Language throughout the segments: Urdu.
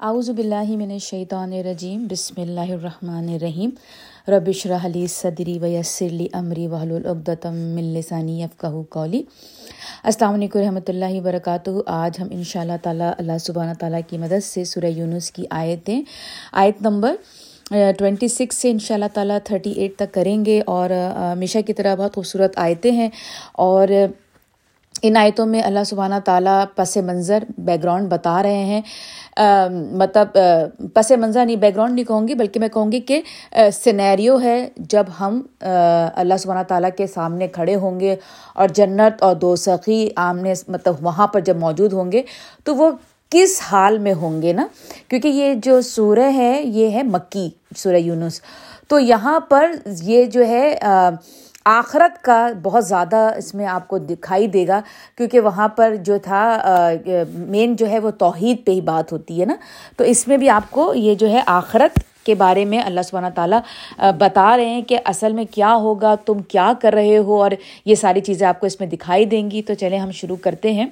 اعوذ باللہ من الشیطان الرجیم، بسم اللہ الرحمن الرحیم. ربش رحلی صدری ویسرلی عمری وحل العبدم ملسانی افقہ کولی السلام علیکم رحمۃ اللہ وبرکاتہ. آج ہم ان شاء اللہ تعالیٰ، اللہ سبحانہ تعالیٰ کی مدد سے سورہ یونس کی آیتیں آیت نمبر ٹوینٹی سکس سے ان شاء اللہ تعالیٰ تھرٹی ایٹ تک کریں گے اور ہمیشہ کی طرح بہت خوبصورت آیتیں ہیں اور ان آیتوں میں اللہ سبحانہ تعالیٰ پس منظر بیک گراؤنڈ بتا رہے ہیں۔ مطلب پس منظر نہیں بیک گراؤنڈ نہیں کہوں گی، بلکہ میں کہوں گی کہ سینیریو ہے جب ہم اللہ سبحانہ تعالیٰ کے سامنے کھڑے ہوں گے اور جنت اور دو سخی آمنے مطلب وہاں پر جب موجود ہوں گے تو وہ کس حال میں ہوں گے نا؟ کیونکہ یہ جو سورہ ہے، یہ ہے مکی، سورہ یونس۔ تو یہاں پر یہ جو ہے آخرت کا بہت زیادہ اس میں آپ کو دکھائی دے گا، کیونکہ وہاں پر جو تھا مین جو ہے وہ توحید پہ ہی بات ہوتی ہے نا۔ تو اس میں بھی آپ کو یہ جو ہے آخرت کے بارے میں اللہ سبحانہ تعالیٰ بتا رہے ہیں کہ اصل میں کیا ہوگا، تم کیا کر رہے ہو، اور یہ ساری چیزیں آپ کو اس میں دکھائی دیں گی۔ تو چلیں ہم شروع کرتے ہیں۔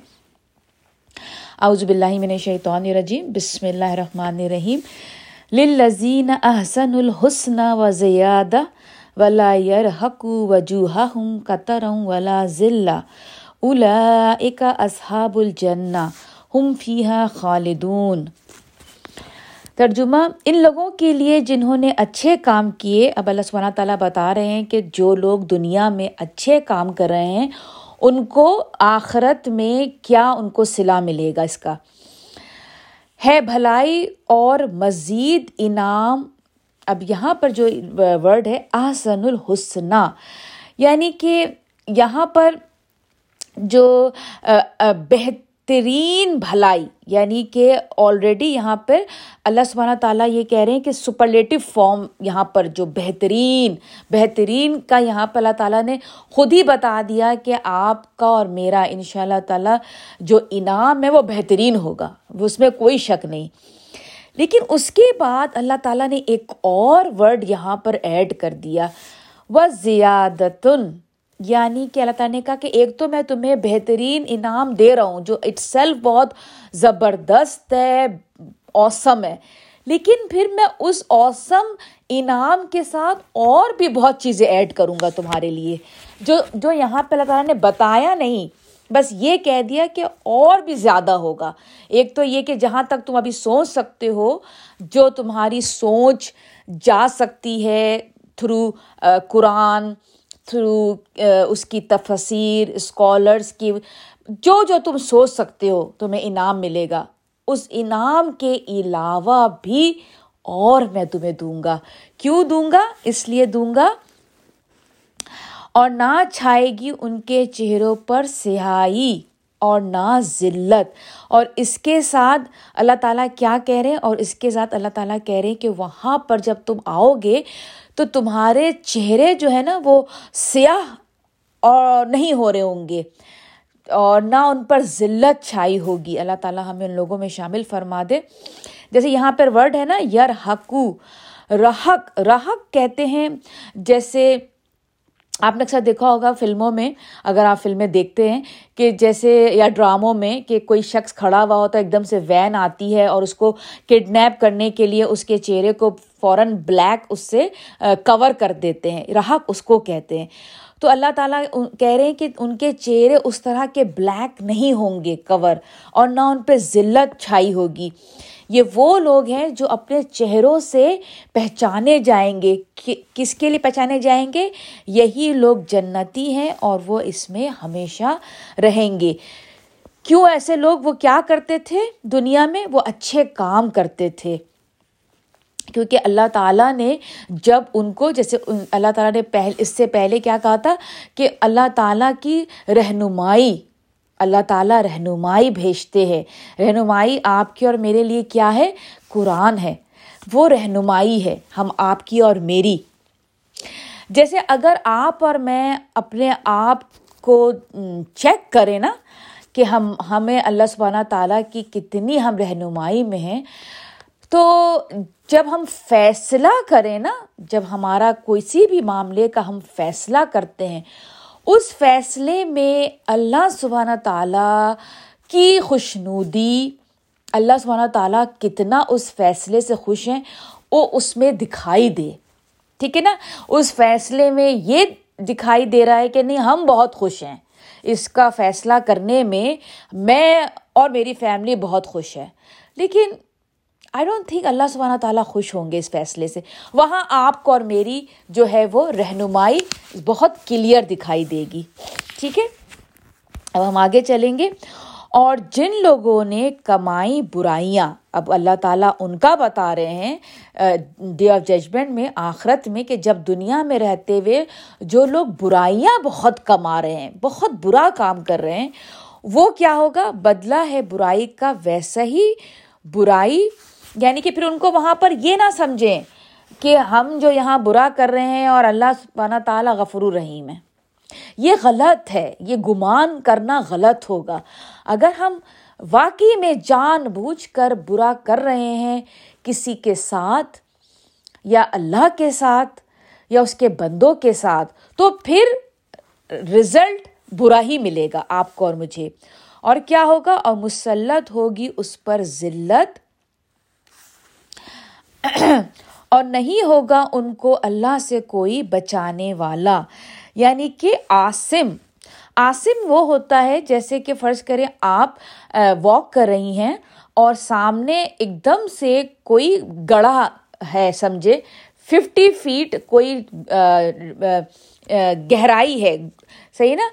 اعوذ باللہ من الشیطان الرجیم، بسم اللہ الرحمن الرحیم۔ للذین احسن الحسن و زیادہ ولا یرحق وجوہ قطر ولا ذلہ الا اکا اصحاب الجنہ ہم فیحہ خالدون۔ ترجمہ، ان لوگوں کے لیے جنہوں نے اچھے کام کیے، اب اللہ سبحانہ تعالیٰ بتا رہے ہیں کہ جو لوگ دنیا میں اچھے کام کر رہے ہیں، ان کو آخرت میں کیا ان کو صلا ملے گا اس کا؟ ہے بھلائی اور مزید انعام اب یہاں پر جو ورڈ ہے آسن الحسنہ یعنی کہ یہاں پر جو بہترین بھلائی یعنی کہ آلریڈی یہاں پر اللہ سبحانہ تعالیٰ یہ کہہ رہے ہیں کہ سپرلیٹو فارم یہاں پر جو بہترین بہترین کا یہاں پر اللہ تعالیٰ نے خود ہی بتا دیا کہ آپ کا اور میرا ان شاء اللہ تعالیٰ جو انعام ہے وہ بہترین ہوگا اس میں کوئی شک نہیں۔ لیکن اس کے بعد اللہ تعالیٰ نے ایک اور ورڈ یہاں پر ایڈ کر دیا وہ زیادتن یعنی کہ اللہ تعالیٰ نے کہا کہ ایک تو میں تمہیں بہترین انعام دے رہا ہوں، جو اٹ سیلف بہت زبردست ہے اوسم ہے۔ لیکن پھر میں اس اوسم انعام کے ساتھ اور بھی بہت چیزیں ایڈ کروں گا تمہارے لیے، جو جو یہاں پہ اللہ تعالیٰ نے بتایا نہیں۔ بس یہ کہہ دیا کہ اور بھی زیادہ ہوگا۔ ایک تو یہ کہ جہاں تک تم ابھی سوچ سکتے ہو، جو تمہاری سوچ جا سکتی ہے تھرو قرآن، تھرو اس کی تفسیر اسکالرس کی، جو جو تم سوچ سکتے ہو، تمہیں انعام ملے گا۔ اس انعام کے علاوہ بھی اور میں تمہیں دوں گا۔ کیوں دوں گا؟ اس لیے دوں گا اور نہ چھائے گی ان کے چہروں پر سیاہی اور نہ ذلت۔ اور اس کے ساتھ اللہ تعالیٰ کیا کہہ رہے ہیں؟ اور اس کے ساتھ اللہ تعالیٰ کہہ رہے ہیں کہ وہاں پر جب تم آؤ گے تو تمہارے چہرے جو ہے نا وہ سیاہ اور نہیں ہو رہے ہوں گے اور نہ ان پر ذلت چھائی ہوگی۔ اللہ تعالیٰ ہمیں ان لوگوں میں شامل فرما دے۔ جیسے یہاں پر ورڈ ہے نا یر حقو رحق رحق کہتے ہیں جیسے آپ نے اکثر دیکھا ہوگا فلموں میں، اگر آپ فلمیں دیکھتے ہیں، کہ جیسے یا ڈراموں میں کہ کوئی شخص کھڑا ہوا ہوتا ہے، ایک دم سے وین آتی ہے اور اس کو کڈنیپ کرنے کے لیے اس کے چہرے کو فوراً بلیک اس سے کور کر دیتے ہیں رحق اس کو کہتے ہیں۔ تو اللہ تعالیٰ کہہ رہے ہیں کہ ان کے چہرے اس طرح کے بلیک نہیں ہوں گے کور اور نہ ان پہ ذلت چھائی ہوگی۔ یہ وہ لوگ ہیں جو اپنے چہروں سے پہچانے جائیں گے۔ کس کے لیے پہچانے جائیں گے؟ یہی لوگ جنتی ہیں اور وہ اس میں ہمیشہ رہیں گے۔ کیوں ایسے لوگ؟ وہ کیا کرتے تھے؟ دنیا میں وہ اچھے کام کرتے تھے۔ کیونکہ اللہ تعالیٰ نے جب ان کو جیسے اللہ تعالیٰ نے پہل اس سے پہلے کیا کہا تھا کہ اللہ تعالیٰ کی رہنمائی اللہ تعالیٰ رہنمائی بھیجتے ہیں۔ رہنمائی آپ کی اور میرے لیے کیا ہے؟ قرآن ہے۔ وہ رہنمائی ہے، ہم آپ کی اور میری۔ جیسے اگر آپ اور میں اپنے آپ کو چیک کریں نا کہ ہم ہمیں اللہ سبحانہ تعالیٰ کی کتنی ہم رہنمائی میں ہیں تو جب ہم فیصلہ کریں نا، جب ہمارا کسی بھی معاملے کا ہم فیصلہ کرتے ہیں، اس فیصلے میں اللہ سبحانہ تعالیٰ کی خوشنودی، اللہ سبحانہ تعالیٰ کتنا اس فیصلے سے خوش ہیں، وہ اس میں دکھائی دے۔ ٹھیک ہے نا؟ اس فیصلے میں یہ دکھائی دے رہا ہے کہ نہیں، ہم بہت خوش ہیں۔ اس کا فیصلہ کرنے میں میں اور میری فیملی بہت خوش ہے۔ لیکن آئی ڈونٹ تھنک اللہ سبحانہ تعالیٰ خوش ہوں گے اس فیصلے سے۔ وہاں آپ کو اور میری جو ہے وہ رہنمائی بہت کلیئر دکھائی دے گی۔ ٹھیک ہے؟ اب ہم آگے چلیں گے۔ اور جن لوگوں نے کمائی برائیاں، اب اللہ تعالیٰ ان کا بتا رہے ہیں ڈے آف ججمنٹ میں، آخرت میں، کہ جب دنیا میں رہتے ہوئے جو لوگ برائیاں بہت کما رہے ہیں، بہت برا کام کر رہے ہیں، وہ کیا ہوگا؟ بدلہ ہے برائی کا، ویسا ہی برائی یعنی کہ پھر ان کو وہاں پر یہ نہ سمجھیں کہ ہم جو یہاں برا کر رہے ہیں اور اللہ سبحانہ تعالیٰ غفر الرحیم ہے۔ یہ غلط ہے، یہ گمان کرنا غلط ہوگا۔ اگر ہم واقعی میں جان بوجھ کر برا کر رہے ہیں کسی کے ساتھ یا اللہ کے ساتھ یا اس کے بندوں کے ساتھ، تو پھر رزلٹ برا ہی ملے گا آپ کو اور مجھے۔ اور کیا ہوگا؟ اور مسلط ہوگی اس پر ذلت اور نہیں ہوگا ان کو اللہ سے کوئی بچانے والا۔ یعنی کہ آسم آسم وہ ہوتا ہے جیسے کہ فرض کریں آپ واک کر رہی ہیں اور سامنے ایک دم سے کوئی گڑھا ہے، سمجھے؟ ففٹی فیٹ کوئی گہرائی ہے۔ صحیح نا؟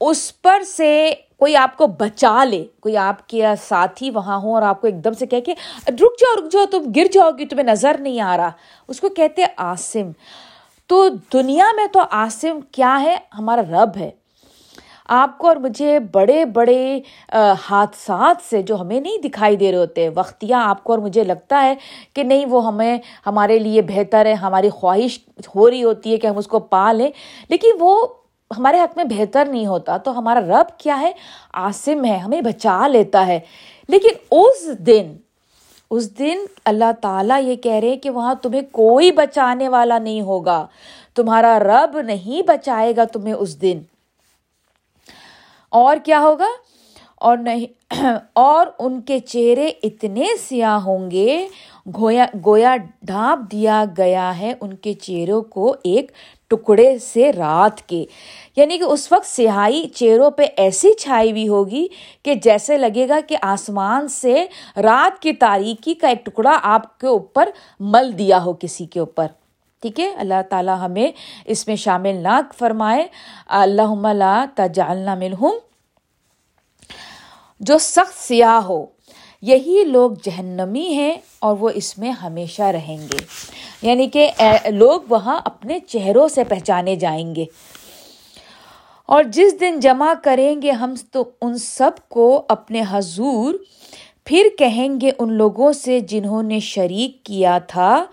اس پر سے کوئی آپ کو بچا لے، کوئی آپ کے ساتھی وہاں ہوں اور آپ کو ایک دم سے کہہ کے رک جاؤ رک جاؤ، تم گر جاؤ گی تمہیں نظر نہیں آ رہا۔ اس کو کہتے آسم تو دنیا میں تو آسم کیا ہے؟ ہمارا رب ہے۔ آپ کو اور مجھے بڑے بڑے حادثات سے جو ہمیں نہیں دکھائی دے رہے ہوتے، وقتیاں، آپ کو اور مجھے لگتا ہے کہ نہیں، وہ ہمیں، ہمارے لیے بہتر ہے، ہماری خواہش ہو رہی ہوتی ہے کہ ہم اس کو پا لیں۔ لیکن وہ ہمارے حق میں بہتر نہیں ہوتا تو ہمارا رب کیا ہے؟ آسم ہے، ہمیں بچا لیتا ہے۔ لیکن اس دن اس دن اللہ تعالیٰ یہ کہہ رہے ہیں کہ وہاں تمہیں کوئی بچانے والا نہیں ہوگا۔ تمہارا رب نہیں بچائے گا تمہیں اس دن۔ اور کیا ہوگا؟ اور نہیں، اور ان کے چہرے اتنے سیاہ ہوں گے، گویا گویا ڈھانپ دیا گیا ہے ان کے چہروں کو ایک ٹکڑے سے رات کے۔ یعنی کہ اس وقت سیاہی چہروں پہ ایسی چھائی ہوئی ہوگی کہ جیسے لگے گا کہ آسمان سے رات کی تاریکی کا ایک ٹکڑا آپ کے اوپر مل دیا ہو کسی کے اوپر۔ ٹھیک ہے؟ اللہ تعالیٰ ہمیں اس میں شامل نہ فرمائے۔ اللہ لا تجعلنا منہم۔ جو سخت سیاہ ہو یہی لوگ جہنمی ہیں اور وہ اس میں ہمیشہ رہیں گے۔ یعنی کہ لوگ وہاں اپنے چہروں سے پہچانے جائیں گے۔ اور جس دن جمع کریں گے ہم تو ان سب کو اپنے حضور پھر کہیں گے ان لوگوں سے جنہوں نے شریک کیا تھا،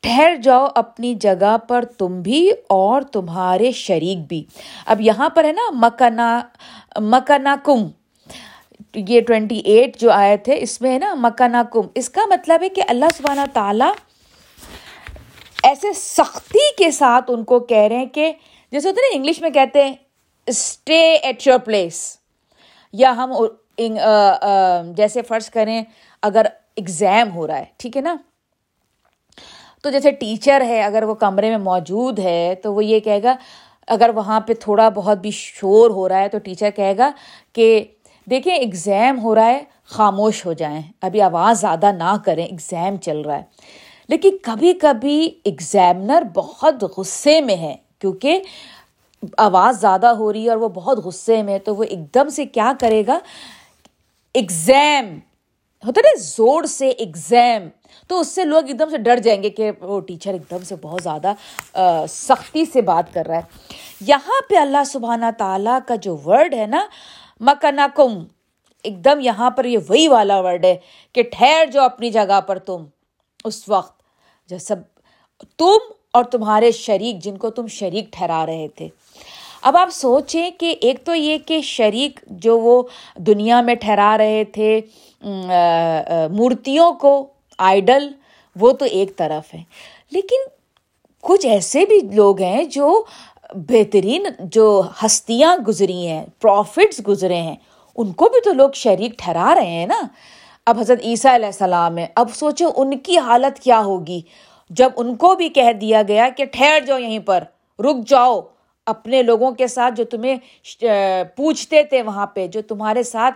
ٹھہر جاؤ اپنی جگہ پر، تم بھی اور تمہارے شریک بھی۔ اب یہاں پر ہے نا، مکنا مکنا کم۔ یہ ٹوینٹی ایٹ جو آئے تھے، اس میں ہے نا مکنا کم اس کا مطلب ہے کہ اللہ سبحانہ تعالیٰ ایسے سختی کے ساتھ ان کو کہہ رہے ہیں کہ، جیسے ہوتے نا، انگلش میں کہتے ہیں اسٹے ایٹ یور پلیس یا ہم جیسے فرض کریں، اگر اگزام ہو رہا ہے، ٹھیک ہے نا؟ تو جیسے ٹیچر ہے، اگر وہ کمرے میں موجود ہے، تو وہ یہ کہے گا، اگر وہاں پہ تھوڑا بہت بھی شور ہو رہا ہے، تو ٹیچر کہے گا کہ دیکھیں ایگزام ہو رہا ہے، خاموش ہو جائیں۔ ابھی آواز زیادہ نہ کریں ایگزام چل رہا ہے۔ لیکن کبھی کبھی ایگزامنر بہت غصے میں ہے کیونکہ آواز زیادہ ہو رہی ہے اور وہ بہت غصے میں ہے تو وہ ایک دم سے کیا کرے گا؟ ایگزام ہوتا نا، زور سے ایگزام تو اس سے لوگ ایک دم سے ڈر جائیں گے کہ وہ ٹیچر ایک دم سے بہت زیادہ سختی سے بات کر رہا ہے۔ یہاں پہ اللہ سبحانہ تعالیٰ کا جو ورڈ ہے نا مکنکم ایک دم یہاں پر یہ وہی والا ورڈ ہے کہ ٹھہر جو اپنی جگہ پر تم۔ اس وقت جب سب تم اور تمہارے شریک جن کو تم شریک ٹھہرا رہے تھے۔ اب آپ سوچیں کہ ایک تو یہ کہ شریک جو وہ دنیا میں ٹھہرا رہے تھے مورتیوں کو، آئیڈل، وہ تو ایک طرف ہے لیکن کچھ ایسے بھی لوگ ہیں جو بہترین جو ہستیاں گزری ہیں پروفٹس گزرے ہیں، ان کو بھی تو لوگ شریک ٹھہرا رہے ہیں نا۔ اب حضرت عیسیٰ علیہ السلام ہے اب سوچو ان کی حالت کیا ہوگی۔ جب ان کو بھی کہہ دیا گیا کہ ٹھہر جاؤ یہیں پر، رک جاؤ، اپنے لوگوں کے ساتھ جو تمہیں پوچھتے تھے وہاں پہ، جو تمہارے ساتھ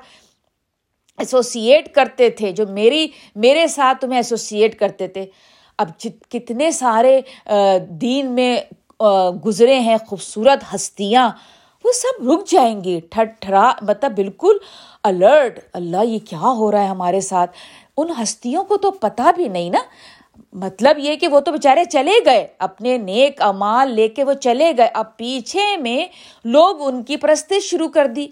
ایسوسیٹ کرتے تھے، جو میری، میرے ساتھ تمہیں ایسوسیٹ کرتے تھے۔ اب کتنے سارے دین میں گزرے ہیں، خوبصورت ہستیاں، وہ سب رک جائیں گے۔ ٹھٹھرا مطلب بالکل الرٹ اللہ یہ کیا ہو رہا ہے ہمارے ساتھ؟ ان ہستیوں کو تو پتہ بھی نہیں نا۔ مطلب یہ کہ وہ تو بےچارے چلے گئے، اپنے نیک امال لے کے وہ چلے گئے۔ اب پیچھے میں لوگ ان کی پرست شروع کر دی۔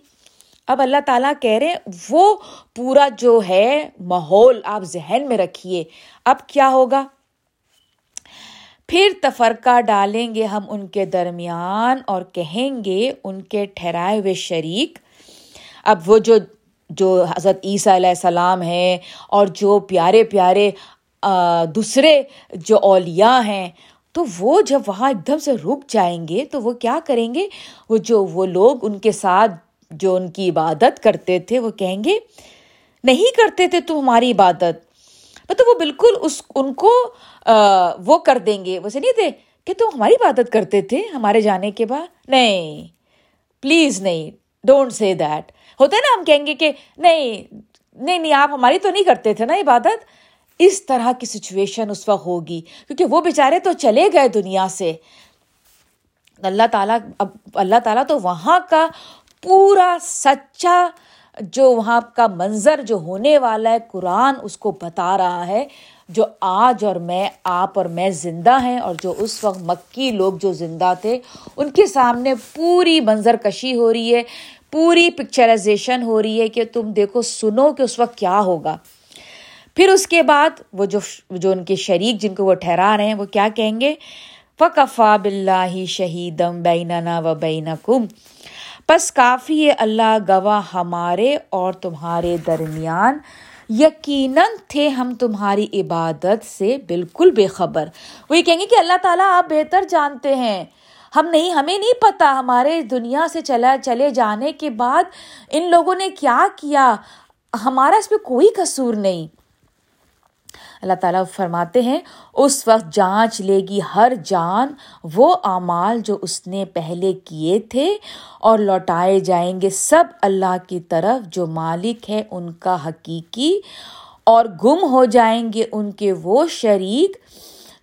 اب اللہ تعالیٰ کہہ رہے وہ پورا جو ہے ماحول آپ ذہن میں رکھیے۔ اب کیا ہوگا؟ پھر تفرقہ ڈالیں گے ہم ان کے درمیان اور کہیں گے ان کے ٹھہرائے ہوئے شریک۔ اب وہ جو جو حضرت عیسیٰ علیہ السلام ہیں اور جو پیارے پیارے دوسرے جو اولیاء ہیں، تو وہ جب وہاں ایک دم سے رک جائیں گے تو وہ کیا کریں گے؟ وہ جو، وہ لوگ ان کے ساتھ جو ان کی عبادت کرتے تھے وہ کہیں گے، نہیں کرتے تھے تو ہماری عبادت۔ مطلب وہ بالکل اس، ان کو وہ کر دیں گے۔ ویسے نہیں تھے کہ تم ہماری عبادت کرتے تھے ہمارے جانے کے بعد؟ نہیں پلیز نہیں ڈونٹ سے دیٹ ہوتا ہے نا ہم کہیں گے کہ نہیں نہیں نہیں، آپ ہماری تو نہیں کرتے تھے نا عبادت؟ اس طرح کی سچویشن اس وقت ہوگی۔ کیونکہ وہ بیچارے تو چلے گئے دنیا سے۔ اللہ تعالیٰ، اب اللہ تعالیٰ تو وہاں کا پورا سچا جو وہاں کا منظر جو ہونے والا ہے، قرآن اس کو بتا رہا ہے جو آج اور میں، آپ اور میں زندہ ہیں اور جو اس وقت مکی لوگ جو زندہ تھے، ان کے سامنے پوری منظر کشی ہو رہی ہے، پوری پکچرائزیشن ہو رہی ہے کہ تم دیکھو، سنو کہ اس وقت کیا ہوگا۔ پھر اس کے بعد وہ جو جو ان کے شریک جن کو وہ ٹھہرا رہے ہیں، وہ کیا کہیں گے؟ فقفا بلّہ شہیدم بیننا و بین کم بس کافی ہے اللہ گواہ ہمارے اور تمہارے درمیان۔ یقیناً تھے ہم تمہاری عبادت سے بالکل بے خبر۔ وہ یہ کہیں گے کہ اللہ تعالیٰ آپ بہتر جانتے ہیں۔ ہم نہیں، ہمیں نہیں پتا ہمارے دنیا سے چلا، چلے جانے کے بعد ان لوگوں نے کیا کیا۔ ہمارا اس پہ کوئی قصور نہیں۔ اللہ تعالیٰ فرماتے ہیں، اس وقت جانچ لے گی ہر جان، وہ اعمال جو اس نے پہلے کیے تھے اور لوٹائے جائیں گے۔ سب اللہ کی طرف جو مالک ہے ان کا حقیقی اور گم ہو جائیں گے، ان کے وہ شریک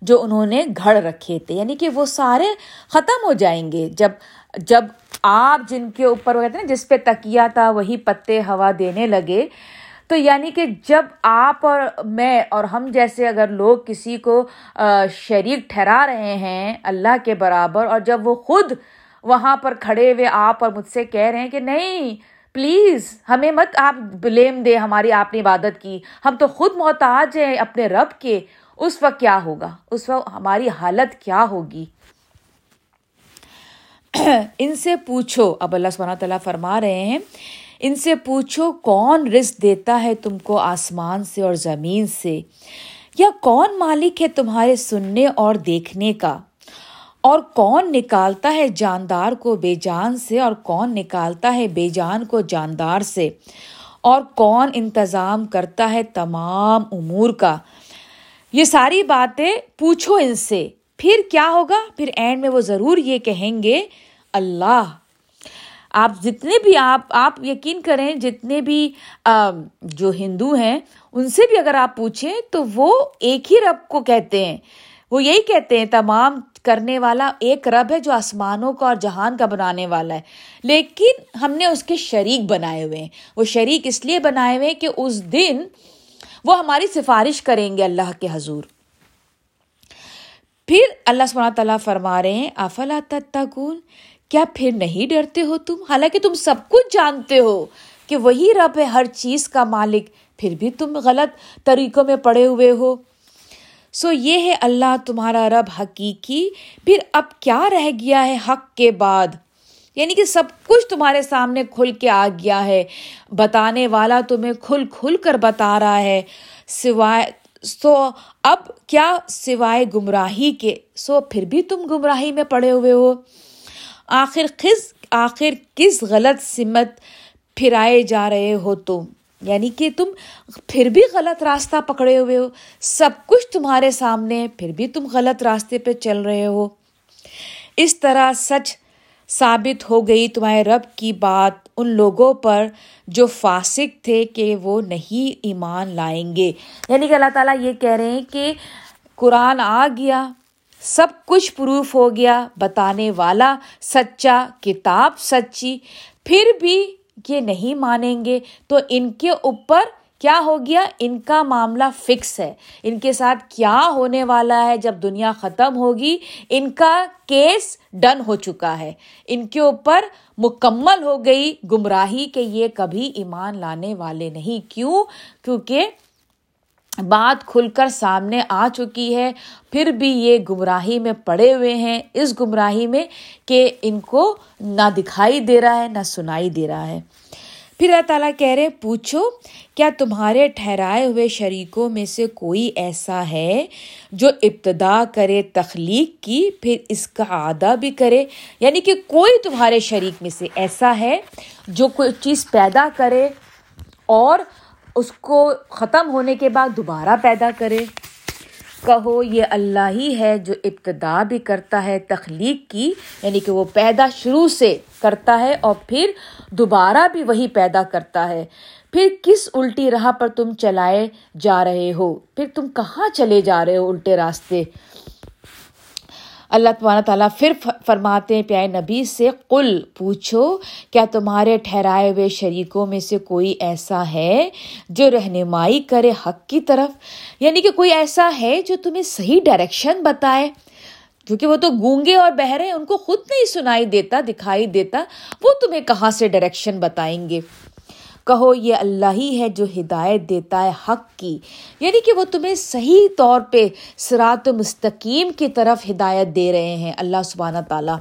جو انہوں نے گھڑ رکھے تھے۔ یعنی کہ وہ سارے ختم ہو جائیں گے۔ جب جب آپ جن کے اوپر وہ کہتے ہیں جس پہ تکیا تھا، وہی پتے ہوا دینے لگے۔ تو یعنی کہ جب آپ اور میں اور ہم جیسے اگر لوگ کسی کو شریک ٹھہرا رہے ہیں اللہ کے برابر اور جب وہ خود وہاں پر کھڑے ہوئے آپ اور مجھ سے کہہ رہے ہیں کہ نہیں، پلیز ہمیں مت آپ بلیم دے، ہماری آپ نے عبادت کی، ہم تو خود محتاج ہیں اپنے رب کے، اس وقت کیا ہوگا؟ اس وقت ہماری حالت کیا ہوگی؟ ان سے پوچھو، اب اللہ سبحانہ تعالیٰ فرما رہے ہیں ان سے پوچھو کون رزق دیتا ہے تم کو آسمان سے اور زمین سے؟ یا کون مالک ہے تمہارے سننے اور دیکھنے کا؟ اور کون نکالتا ہے جاندار کو بے جان سے اور کون نکالتا ہے بے جان کو جاندار سے؟ اور کون انتظام کرتا ہے تمام امور کا؟ یہ ساری باتیں پوچھو ان سے۔ پھر کیا ہوگا؟ پھر اینڈ میں وہ ضرور یہ کہیں گے، اللہ۔ آپ جتنے بھی آپ آپ یقین کریں جتنے بھی جو ہندو ہیں، ان سے بھی اگر آپ پوچھیں تو وہ ایک ہی رب کو کہتے ہیں۔ وہ یہی کہتے ہیں، تمام کرنے والا ایک رب ہے جو آسمانوں کا اور جہان کا بنانے والا ہے۔ لیکن ہم نے اس کے شریک بنائے ہوئے ہیں۔ وہ شریک اس لیے بنائے ہوئے ہیں کہ اس دن وہ ہماری سفارش کریں گے اللہ کے حضور۔ پھر اللہ سبحانہ تعالیٰ فرما رہے ہیں، افلا تتقون؟ کیا پھر نہیں ڈرتے ہو تم؟ حالانکہ تم سب کچھ جانتے ہو کہ وہی رب ہے ہر چیز کا مالک، پھر بھی تم غلط طریقوں میں پڑے ہوئے ہو۔ سو یہ ہے اللہ تمہارا رب حقیقی۔ پھر اب کیا رہ گیا ہے حق کے بعد؟ یعنی کہ سب کچھ تمہارے سامنے کھل کے آ گیا ہے۔ بتانے والا تمہیں کھل کھل کر بتا رہا ہے۔ سوائے، سو اب کیا سوائے گمراہی کے؟ سو پھر بھی تم گمراہی میں پڑے ہوئے ہو۔ آخر کس آخر کس غلط سمت پھرائے جا رہے ہو تم؟ یعنی کہ تم پھر بھی غلط راستہ پکڑے ہوئے ہو، سب کچھ تمہارے سامنے، پھر بھی تم غلط راستے پہ چل رہے ہو۔ اس طرح سچ ثابت ہو گئی تمہارے رب کی بات ان لوگوں پر جو فاسق تھے کہ وہ نہیں ایمان لائیں گے۔ یعنی کہ اللہ تعالیٰ یہ کہہ رہے ہیں کہ قرآن آ گیا سب کچھ پروف ہو گیا، بتانے والا، سچا کتاب سچی۔ پھر بھی یہ نہیں مانیں گے تو ان کے اوپر کیا ہو گیا؟ ان کا معاملہ فکس ہے۔ ان کے ساتھ کیا ہونے والا ہے جب دنیا ختم ہوگی؟ ان کا کیس ڈن ہو چکا ہے۔ ان کے اوپر مکمل ہو گئی۔ گمراہی کہ یہ کبھی ایمان لانے والے نہیں۔ کیوں؟ کیونکہ بات کھل کر سامنے آ چکی ہے، پھر بھی یہ گمراہی میں پڑے ہوئے ہیں۔ اس گمراہی میں کہ ان کو نہ دکھائی دے رہا ہے، نہ سنائی دے رہا ہے۔ پھر اللہ تعالیٰ کہہ رہے پوچھو، کیا تمہارے ٹھہرائے ہوئے شریکوں میں سے کوئی ایسا ہے جو ابتدا کرے، تخلیق کی، پھر اس کا آدھا بھی کرے؟ یعنی کہ کوئی تمہارے شریک میں سے ایسا ہے جو کوئی چیز پیدا کرے اور اس کو ختم ہونے کے بعد دوبارہ پیدا کرے۔ کہو، یہ اللہ ہی ہے جو ابتدا بھی کرتا ہے، تخلیق کی یعنی کہ وہ پیدا شروع سے کرتا ہے اور پھر دوبارہ بھی وہی پیدا کرتا ہے۔ پھر کس الٹی راہ پر تم چلائے جا رہے ہو؟ پھر تم کہاں چلے جا رہے ہو الٹے راستے؟ اللہ تبارہ تعالیٰ پھر فرماتے ہیں، پیارے نبی سے، قل، پوچھو، کیا تمہارے ٹھہرائے ہوئے شریکوں میں سے کوئی ایسا ہے جو رہنمائی کرے حق کی طرف؟ یعنی کہ کوئی ایسا ہے جو تمہیں صحیح ڈائریکشن بتائے؟ کیونکہ وہ تو گونگے اور بہرے ان کو خود نہیں سنائی دیتا، دکھائی دیتا، وہ تمہیں کہاں سے ڈائریکشن بتائیں گے؟ کہو یہ اللہ ہی ہے جو ہدایت دیتا ہے حق کی۔ یعنی کہ وہ تمہیں صحیح طور پہ سرات مستقیم کی طرف ہدایت دے رہے ہیں، اللہ سبحانہ تعالیٰ۔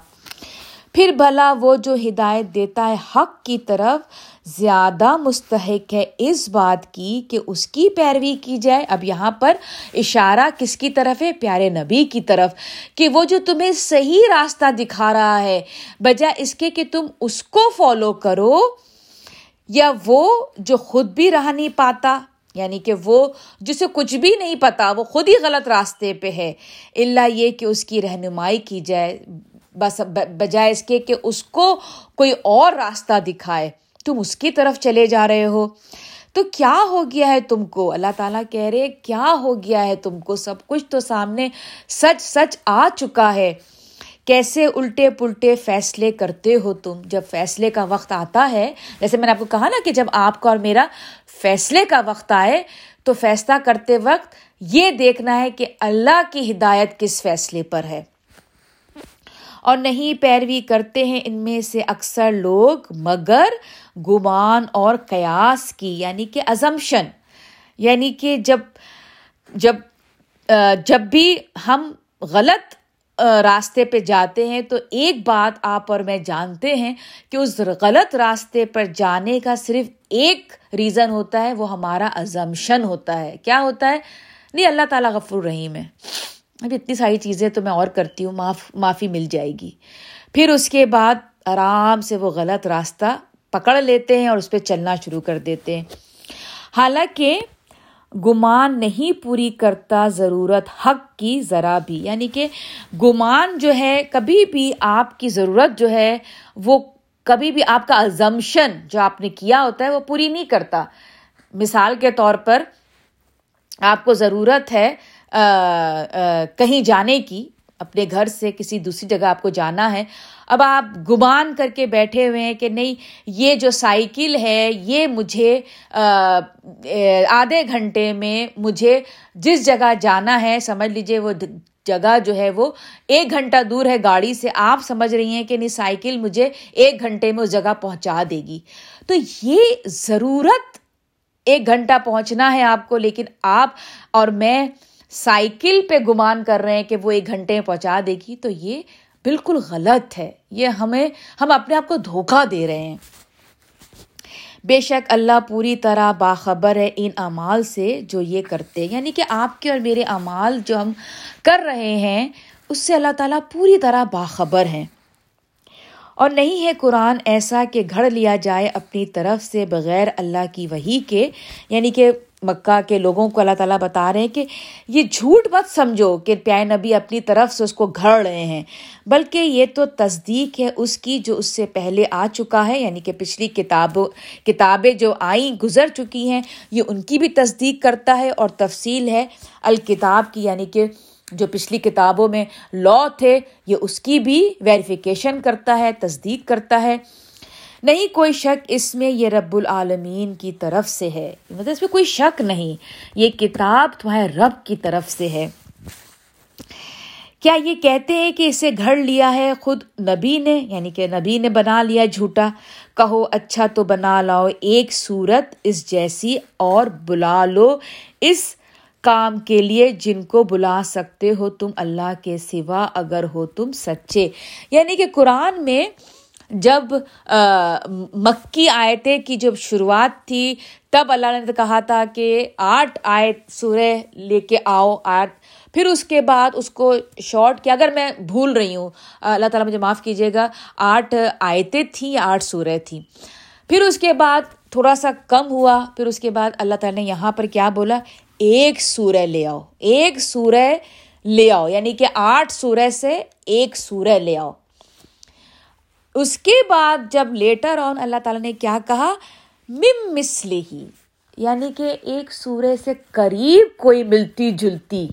پھر بھلا وہ جو ہدایت دیتا ہے حق کی طرف زیادہ مستحق ہے اس بات کی کہ اس کی پیروی کی جائے۔ اب یہاں پر اشارہ کس کی طرف ہے؟ پیارے نبی کی طرف۔ کہ وہ جو تمہیں صحیح راستہ دکھا رہا ہے، بجائے اس کے کہ تم اس کو فالو کرو یا وہ جو خود بھی رہ نہیں پاتا یعنی کہ وہ جسے کچھ بھی نہیں پتا، وہ خود ہی غلط راستے پہ ہے اللہ یہ کہ اس کی رہنمائی کی جائے، بس بجائے اس کے کہ اس کو کوئی اور راستہ دکھائے۔ تم اس کی طرف چلے جا رہے ہو۔ تو کیا ہو گیا ہے تم کو؟ اللہ تعالیٰ کہہ رہے، کیا ہو گیا ہے تم کو؟ سب کچھ تو سامنے سچ سچ آ چکا ہے۔ کیسے الٹے پلٹے فیصلے کرتے ہو تم؟ جب فیصلے کا وقت آتا ہے، جیسے میں نے آپ کو کہا نا کہ جب آپ کا اور میرا فیصلے کا وقت آئے، تو فیصلہ کرتے وقت یہ دیکھنا ہے کہ اللہ کی ہدایت کس فیصلے پر ہے۔ اور نہیں پیروی کرتے ہیں ان میں سے اکثر لوگ، مگر گمان اور قیاس کی یعنی کہ ازمشن یعنی کہ جب جب جب بھی ہم غلط راستے پہ جاتے ہیں تو ایک بات آپ اور میں جانتے ہیں کہ اس غلط راستے پر جانے کا صرف ایک ریزن ہوتا ہے، وہ ہمارا ازمشن ہوتا ہے۔ کیا ہوتا ہے؟ نہیں، اللہ تعالیٰ غفر الرحیم ہے۔ ابھی اتنی ساری چیزیں تو میں اور کرتی ہوں، معاف، معافی مل جائے گی۔ پھر اس کے بعد آرام سے وہ غلط راستہ پکڑ لیتے ہیں اور اس پہ چلنا شروع کر دیتے ہیں۔ حالانکہ گمان نہیں پوری کرتا ضرورت حق کی ذرا بھی۔ یعنی کہ گمان جو ہے، کبھی بھی آپ کی ضرورت جو ہے، وہ کبھی بھی آپ کا ازمشن جو آپ نے کیا ہوتا ہے، وہ پوری نہیں کرتا۔ مثال کے طور پر آپ کو ضرورت ہے کہیں جانے کی۔ اپنے گھر سے کسی دوسری جگہ آپ کو جانا ہے، اب آپ گمان کر کے بیٹھے ہوئے ہیں کہ نہیں، یہ جو سائیکل ہے، یہ مجھے آدھے گھنٹے میں مجھے جس جگہ جانا ہے، سمجھ لیجیے وہ جگہ جو ہے وہ ایک گھنٹہ دور ہے گاڑی سے، آپ سمجھ رہی ہیں کہ نہیں، سائیکل مجھے ایک گھنٹے میں اس جگہ پہنچا دے گی۔ تو یہ ضرورت ایک گھنٹہ پہنچنا ہے آپ کو، لیکن آپ اور میں سائیکل پہ گمان کر رہے ہیں کہ وہ ایک گھنٹے میں پہنچا دے گی، تو یہ بالکل غلط ہے۔ یہ ہمیں، ہم اپنے آپ کو دھوکہ دے رہے ہیں۔ بے شک اللہ پوری طرح باخبر ہے ان اعمال سے جو یہ کرتے یعنی کہ آپ کے اور میرے اعمال جو ہم کر رہے ہیں، اس سے اللہ تعالیٰ پوری طرح باخبر ہیں۔ اور نہیں ہے قرآن ایسا کہ گھڑ لیا جائے اپنی طرف سے بغیر اللہ کی وہی کے یعنی کہ مکہ کے لوگوں کو اللہ تعالیٰ بتا رہے ہیں کہ یہ جھوٹ مت سمجھو کہ پیائے نبی اپنی طرف سے اس کو گھڑ رہے ہیں۔ بلکہ یہ تو تصدیق ہے اس کی جو اس سے پہلے آ چکا ہے یعنی کہ پچھلی کتابوں کتابیں جو آئیں، گزر چکی ہیں، یہ ان کی بھی تصدیق کرتا ہے اور تفصیل ہے۔ الکتاب کی یعنی کہ جو پچھلی کتابوں میں لا تھے، یہ اس کی بھی ویریفیکیشن کرتا ہے، تصدیق کرتا ہے۔ نہیں، کوئی شک اس میں یہ رب العالمین کی طرف سے ہے۔ مطلب اس میں کوئی شک نہیں، یہ کتاب تمہارے رب کی طرف سے ہے۔ کیا یہ کہتے ہیں کہ اسے گھڑ لیا ہے خود نبی نے؟ یعنی کہ نبی نے بنا لیا جھوٹا۔ کہو اچھا تو بنا لاؤ، ایک صورت اس جیسی اور بلا لو۔ اس کام کے لیے جن کو بلا سکتے ہو تم اللہ کے سوا اگر ہو تم سچے۔ یعنی کہ قرآن میں جب مکی آیتیں کی جب شروعات تھی، تب اللہ نے کہا تھا کہ آٹھ آیت سورہ لے کے آؤ، آٹھ۔ پھر اس کے بعد اس کو شارٹ کیا۔ اگر میں بھول رہی ہوں، اللہ تعالیٰ مجھے معاف کیجیے گا، آٹھ آیتیں تھیں یا آٹھ سورہ تھیں۔ پھر اس کے بعد تھوڑا سا کم ہوا۔ پھر اس کے بعد اللہ تعالیٰ نے یہاں پر کیا بولا؟ ایک سورہ لے آؤ، ایک سورہ لے آؤ۔ یعنی کہ آٹھ سورہ سے ایک سورہ لے آؤ۔ اس کے بعد جب لیٹر آن اللہ تعالیٰ نے کیا کہا؟ مم مسلے ہی یعنی کہ ایک سورہ سے قریب کوئی ملتی جلتی،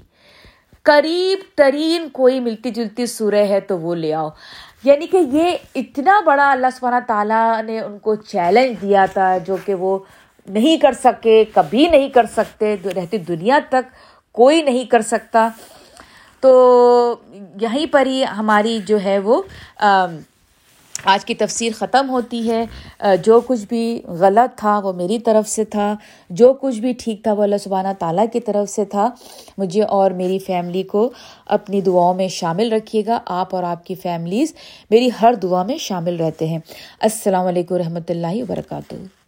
قریب ترین کوئی ملتی جلتی سورہ ہے تو وہ لے آؤ۔ یعنی کہ یہ اتنا بڑا اللہ سبحانہ تعالیٰ نے ان کو چیلنج دیا تھا جو کہ وہ نہیں کر سکے، کبھی نہیں کر سکتے، رہتی دنیا تک کوئی نہیں کر سکتا۔ تو یہیں پر ہی ہماری جو ہے وہ آج کی تفسیر ختم ہوتی ہے۔ جو کچھ بھی غلط تھا وہ میری طرف سے تھا۔ جو کچھ بھی ٹھیک تھا وہ اللہ سبحانہ تعالیٰ کی طرف سے تھا۔ مجھے اور میری فیملی کو اپنی دعاؤں میں شامل رکھیے گا۔ آپ اور آپ کی فیملیز میری ہر دعا میں شامل رہتے ہیں۔ السلام علیکم رحمۃ اللہ وبرکاتہ۔